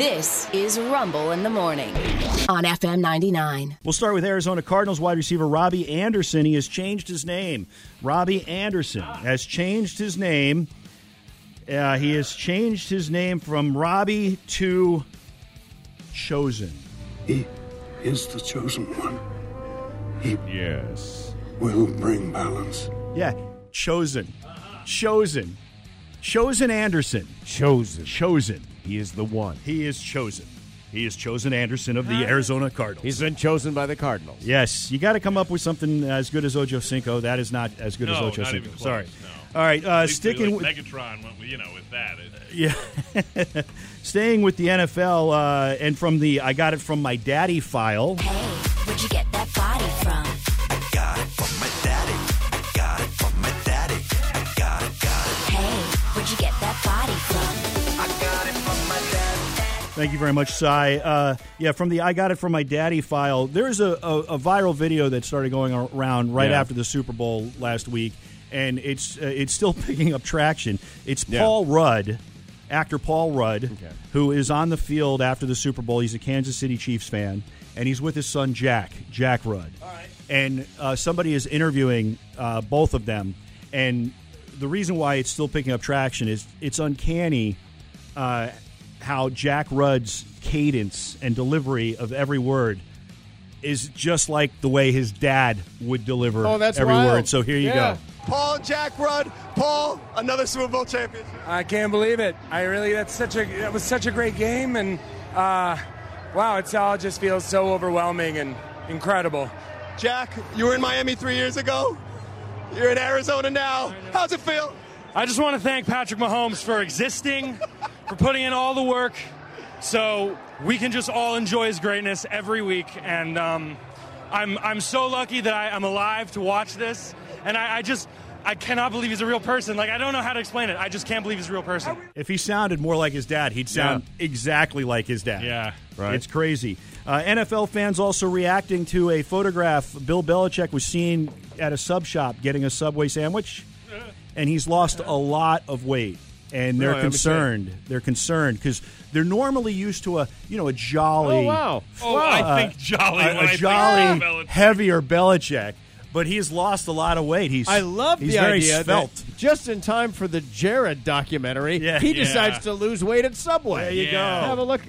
This is Rumble in the Morning on FM 99. We'll start with Arizona Cardinals wide receiver Robbie Anderson. He has changed his name. Robbie Anderson has changed his name. Uh, he has changed his name from Robbie to Chosen. He is the chosen one. He Yes. will bring balance. Yeah, Chosen. Chosen. Chosen Anderson. Chosen. Chosen. He is the one. He is chosen. He is chosen Anderson of the Arizona Cardinals. He's been chosen by the Cardinals. Yes, you got to come up with something as good as Ocho Cinco. That is not as good No, as Ocho not Cinco. close, Sorry. no. All right, uh, sticking like with Megatron, went with, you know, with that. It, yeah, staying with the NFL uh, and from the I got it from my daddy file. Hey, where'd you get that body from? Thank you very much, Cy. Uh, yeah, from the I got it from my daddy file. There's a, a, a viral video that started going around right Yeah. after the Super Bowl last week, and it's uh, it's still picking up traction. It's Yeah. Paul Rudd, actor Paul Rudd, Okay. who is on the field after the Super Bowl. He's a Kansas City Chiefs fan, and he's with his son Jack, Jack Rudd. And uh, somebody is interviewing uh, both of them, and the reason why it's still picking up traction is it's uncanny uh, how Jack Rudd's cadence and delivery of every word is just like the way his dad would deliver Oh, that's every wild. word. So here you Yeah. go. Paul Jack Rudd, Paul, another Super Bowl champion. I can't believe it. I really that's such a that was such a great game and uh, wow, it's all just feels so overwhelming and incredible. Jack, you were in Miami three years ago. You're in Arizona now. How's it feel? I just want to thank Patrick Mahomes for existing, for putting in all the work, so we can just all enjoy his greatness every week. And um, I'm I'm so lucky that I, I'm alive to watch this, and I, I just. I cannot believe he's a real person. Like I don't know how to explain it. I just can't believe he's a real person. If he sounded more like his dad, he'd sound exactly like his dad. Yeah, right. It's crazy. Uh, NFL fans also reacting to a photograph. Bill Belichick was seen at a sub shop getting a Subway sandwich, and he's lost a lot of weight. And they're Really? Let me see. concerned. They're concerned because they're normally used to a you know a jolly, Oh, wow. oh, Wow. I uh, think jolly. a, when jolly, think Belichick. heavier Belichick. But he's lost a lot of weight. He's I love he's the very idea svelte. that just in time for the Jared documentary, Yeah. he Yeah. decides to lose weight at Subway. There you Yeah. go. Have a look.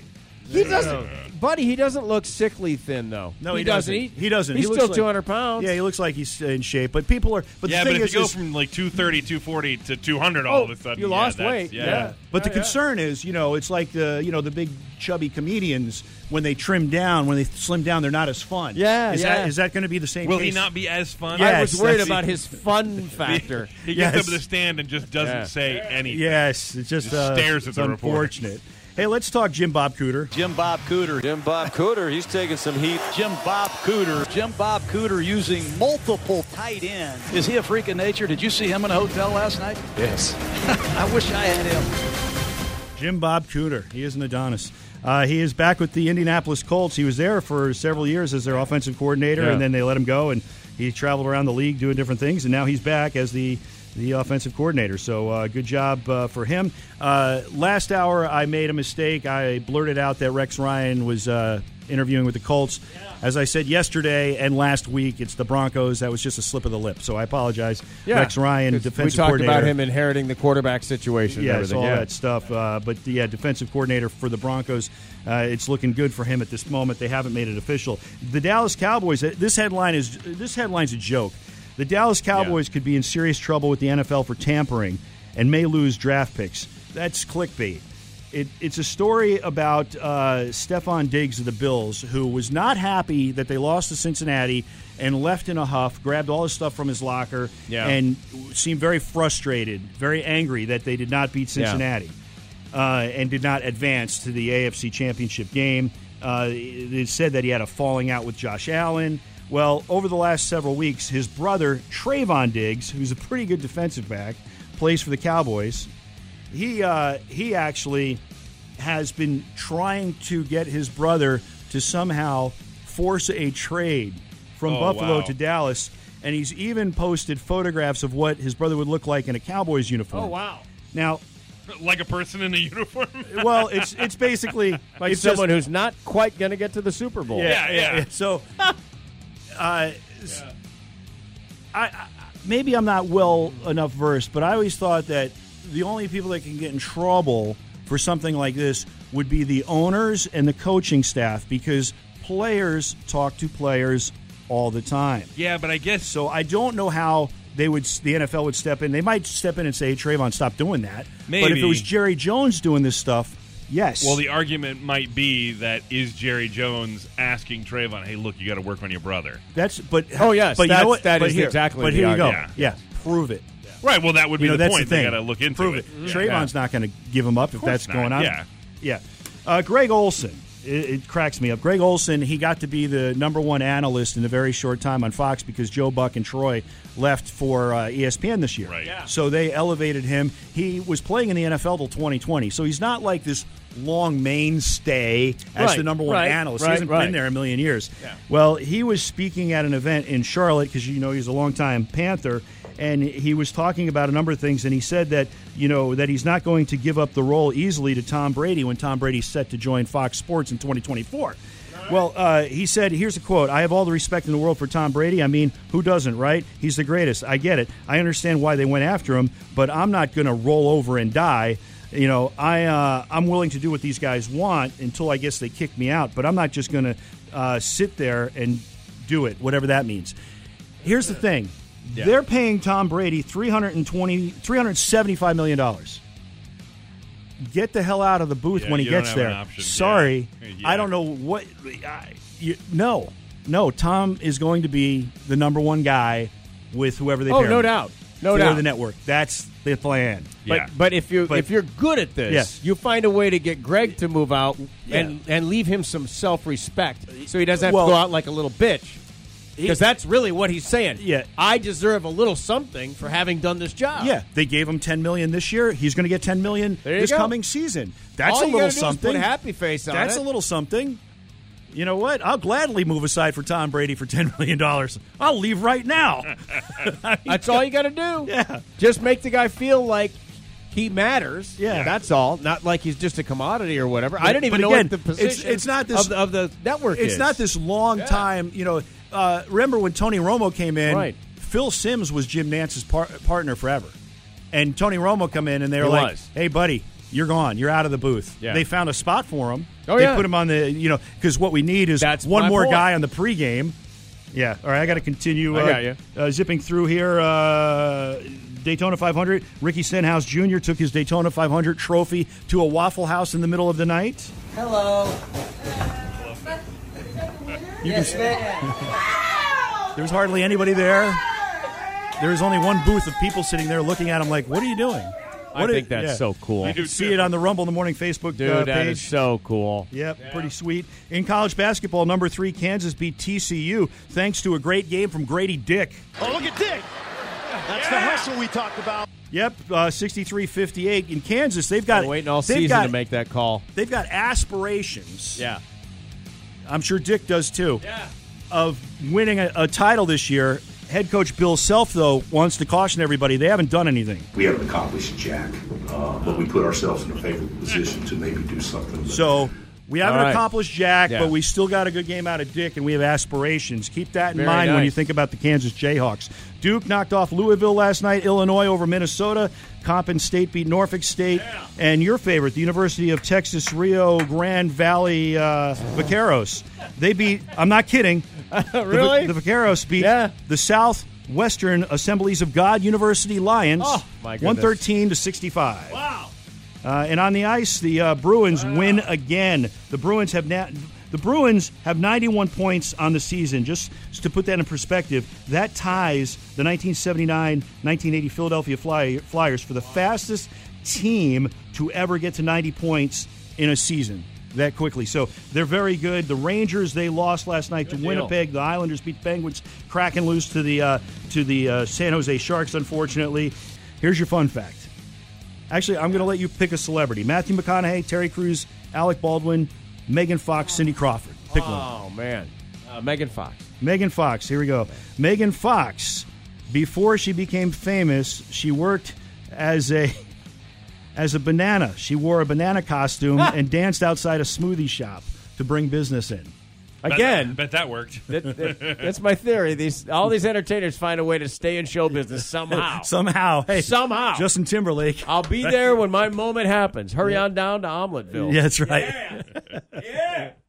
He doesn't, buddy. He doesn't look sickly thin though. No, he, doesn't. He, He doesn't. He's He still like- 200 pounds. Yeah, he looks like he's in shape. But people are. But yeah, the but thing if is, you go is- from like 230, 240 to 200 all Oh, of a sudden, you lost that's- weight. Yeah. Yeah. But the Yeah, yeah. concern is, you know, it's like the you know the big chubby comedians when they trim down, when they slim down, they're not as fun. Yeah, is yeah. that is that going to be the same? Will he case? not be as fun? Yeah. I was worried about his fun factor. He gets Yes. up to the stand and just doesn't Yeah. say anything. Yes, it's just, Just uh, stares at it's the reporter. Unfortunate. Hey, let's talk Jim Bob Cooter. Jim Bob Cooter. Jim Bob Cooter, he's taking some heat. Jim Bob Cooter. Jim Bob Cooter using multiple tight ends. Is he a freak of nature? Did you see him in a hotel last night? Yes. I wish I had him. Jim Bob Cooter. He is an Adonis. Uh, he is back with the Indianapolis Colts. He was there for several years as their offensive coordinator, Yeah. and then they let him go, and he traveled around the league doing different things, and now he's back as the the offensive coordinator. So uh, good job uh, for him. Uh, last hour, I made a mistake. I blurted out that Rex Ryan was uh, interviewing with the Colts. As I said yesterday and last week, it's the Broncos. That was just a slip of the lip. So I apologize. Rex Ryan, defensive We talked coordinator. about him inheriting the quarterback situation. Yes, all yeah. that stuff. Uh, but yeah, defensive coordinator for the Broncos. Uh, it's looking good for him at this moment. They haven't made it official. The Dallas Cowboys. This headline is this headline's a joke. The Dallas Cowboys could be in serious trouble with the NFL for tampering and may lose draft picks. That's clickbait. It, it's a story about uh, Stefon Diggs of the Bills, who was not happy that they lost to Cincinnati and left in a huff, grabbed all his stuff from his locker, Yeah. and seemed very frustrated, very angry that they did not beat Cincinnati uh, and did not advance to the AFC Championship game. Uh, it said that he had a falling out with Josh Allen. Well, over the last several weeks, his brother Trevon Diggs, who's a pretty good defensive back, plays for the Cowboys. He uh, he actually has been trying to get his brother to somehow force a trade from Oh, Buffalo wow. to Dallas, and he's even posted photographs of what his brother would look like in a Cowboys uniform. Oh wow. Now, like a person in a uniform. well, it's it's basically Like it's someone just, who's not quite going to get to the Super Bowl. Yeah, yeah. So, uh, s- I, I maybe I'm not well enough versed, but I always thought that the only people that can get in trouble for something like this would be the owners and the coaching staff because players talk to players all the time. yeah, but I guess So I don't know how they would the NFL would step in. They might step in and say, hey, Trevon, stop doing that. Maybe. But if it was Jerry Jones doing this stuff, yes. Well, the argument might be that is Jerry Jones asking Trevon, "Hey, look, you got to work on your brother." That's but Oh, yes, but you that's- know what? that but is here, exactly But the here you go. argument. Yeah, prove it. Right. Well, that would be You know the that's point. the thing. They got to look into prove it. it. Trevon's not going to give him up if that's not, going on. yeah. yeah. Uh, Greg Olsen. It, it cracks me up. Greg Olsen, he got to be the number one analyst in a very short time on Fox because Joe Buck and Troy left for uh, ESPN this year. Right. Yeah. So they elevated him. He was playing in the NFL till 2020. So he's not like this long mainstay as Right, the number one right, analyst. right, he hasn't been there a million years. Well, he was speaking at an event in Charlotte because you know he's a longtime Panther, and he was talking about a number of things. And he said that you know that he's not going to give up the role easily to Tom Brady when Tom Brady's set to join Fox Sports in 2024. Well, uh, he said, here's a quote I have all the respect in the world for Tom Brady. I mean, who doesn't, right? He's the greatest. I get it. I understand why they went after him, but I'm not going to roll over and die. You know, I, uh, I'm willing to do what these guys want until I guess they kick me out, but I'm not just going to uh, sit there and do it, whatever that means. Here's the thing they're paying Tom Brady $320, $375 million. Get the hell out of the booth Yeah, when he gets there. Sorry, Yeah. I don't know what. I, you, no, no. Tom is going to be the number one guy with whoever they. Oh, pair no him doubt. No for doubt. the network. That's the plan. But Yeah. but if you if you're good at this, Yes. you find a way to get Greg to move out and Yeah. and leave him some self respect, so he doesn't have Well- to go out like a little bitch. Because that's really what he's saying. Yeah. I deserve a little something for having done this job. Yeah, they gave him ten million this year. He's going to get ten million this go. coming season. That's All a you little gotta is something. put a happy face on That's it. a little something. You know what? I'll gladly move aside for Tom Brady for ten million dollars. I'll leave right now. That's all you got to do. Yeah. Just make the guy feel like he matters. Yeah. That's all. Not like he's just a commodity or whatever. I didn't even know again, what the it's- position it's not this- of the, of the network it's is. not this long time. You know, uh, remember when Tony Romo came in? Right. Phil Simms was Jim Nantz's par- partner forever, and Tony Romo come in and they were He like, was. "Hey, buddy." You're gone. You're out of the booth. Yeah. They found a spot for him. Oh, they yeah. put him on the, you know, because what we need is That's one more point. guy on the pregame. Yeah. All right. I got to continue. I uh, got you. Uh, zipping through here. Uh, Daytona 500. Ricky Stenhouse Jr. took his Daytona 500 trophy to a Waffle House in the middle of the night. Hello. You Yes, can. ma'am. There was hardly anybody there. There was only one booth of people sitting there looking at him like, "What are you doing?" I What are- think that's yeah. so cool. You do See it on the Rumble in the Morning Facebook Dude, uh, page. is so cool. Yep, pretty sweet. In college basketball, number three Kansas beat TCU thanks to a great game from Grady Dick. Oh, look at Dick. That's the hustle we talked about. Yep, uh, 63-58. In Kansas, they've got Been waiting all season got, to make that call. They've got aspirations. Yeah. I'm sure Dick does too. Yeah. Of winning a, a title this year. Head coach Bill Self, though, wants to caution everybody they haven't done anything. We haven't accomplished jack, uh, but we put ourselves in a favorable position to maybe do something. But So we haven't All right. accomplished Jack, Yeah. but we still got a good game out of Dick, and we have aspirations. Keep that in Very mind when you think about the Kansas Jayhawks. Duke knocked off Louisville last night. Illinois over Minnesota. Coppin State beat Norfolk State. And your favorite, the University of Texas Rio Grande Valley uh, Vaqueros. They beat. I'm not kidding. The- Really? The, Vaqueros beat Yeah. the Southwestern Assemblies of God University Lions. Oh, my goodness. 113 to 65. Wow. Uh, and on the ice, the uh, Bruins win again. The Bruins have na- the Bruins have 91 points on the season. Just to put that in perspective, that ties the 1979-1980 Philadelphia Fly- Flyers for the fastest team to ever get to 90 points in a season that quickly. So they're very good. The Rangers they lost last night to deal. Winnipeg. The Islanders beat the Penguins, Kraken loose to the uh, to the uh, San Jose Sharks. Unfortunately, here's your fun fact. Actually, I'm going to let you pick a celebrity: Matthew McConaughey, Terry Crews, Alec Baldwin, Megan Fox, Cindy Crawford. Pick one. Oh man, uh, Megan Fox. Megan Fox. Here we go. Megan Fox. Before she became famous, she worked as a as a banana. She wore a banana costume ah. and danced outside a smoothie shop to bring business in. Again, bet that worked. That- that- that's my theory. These all these entertainers find a way to stay in show business somehow. Somehow, hey, somehow. Justin Timberlake. I'll be there when my moment happens. Hurry on down to Omeleteville. Yeah, that's right. Yeah.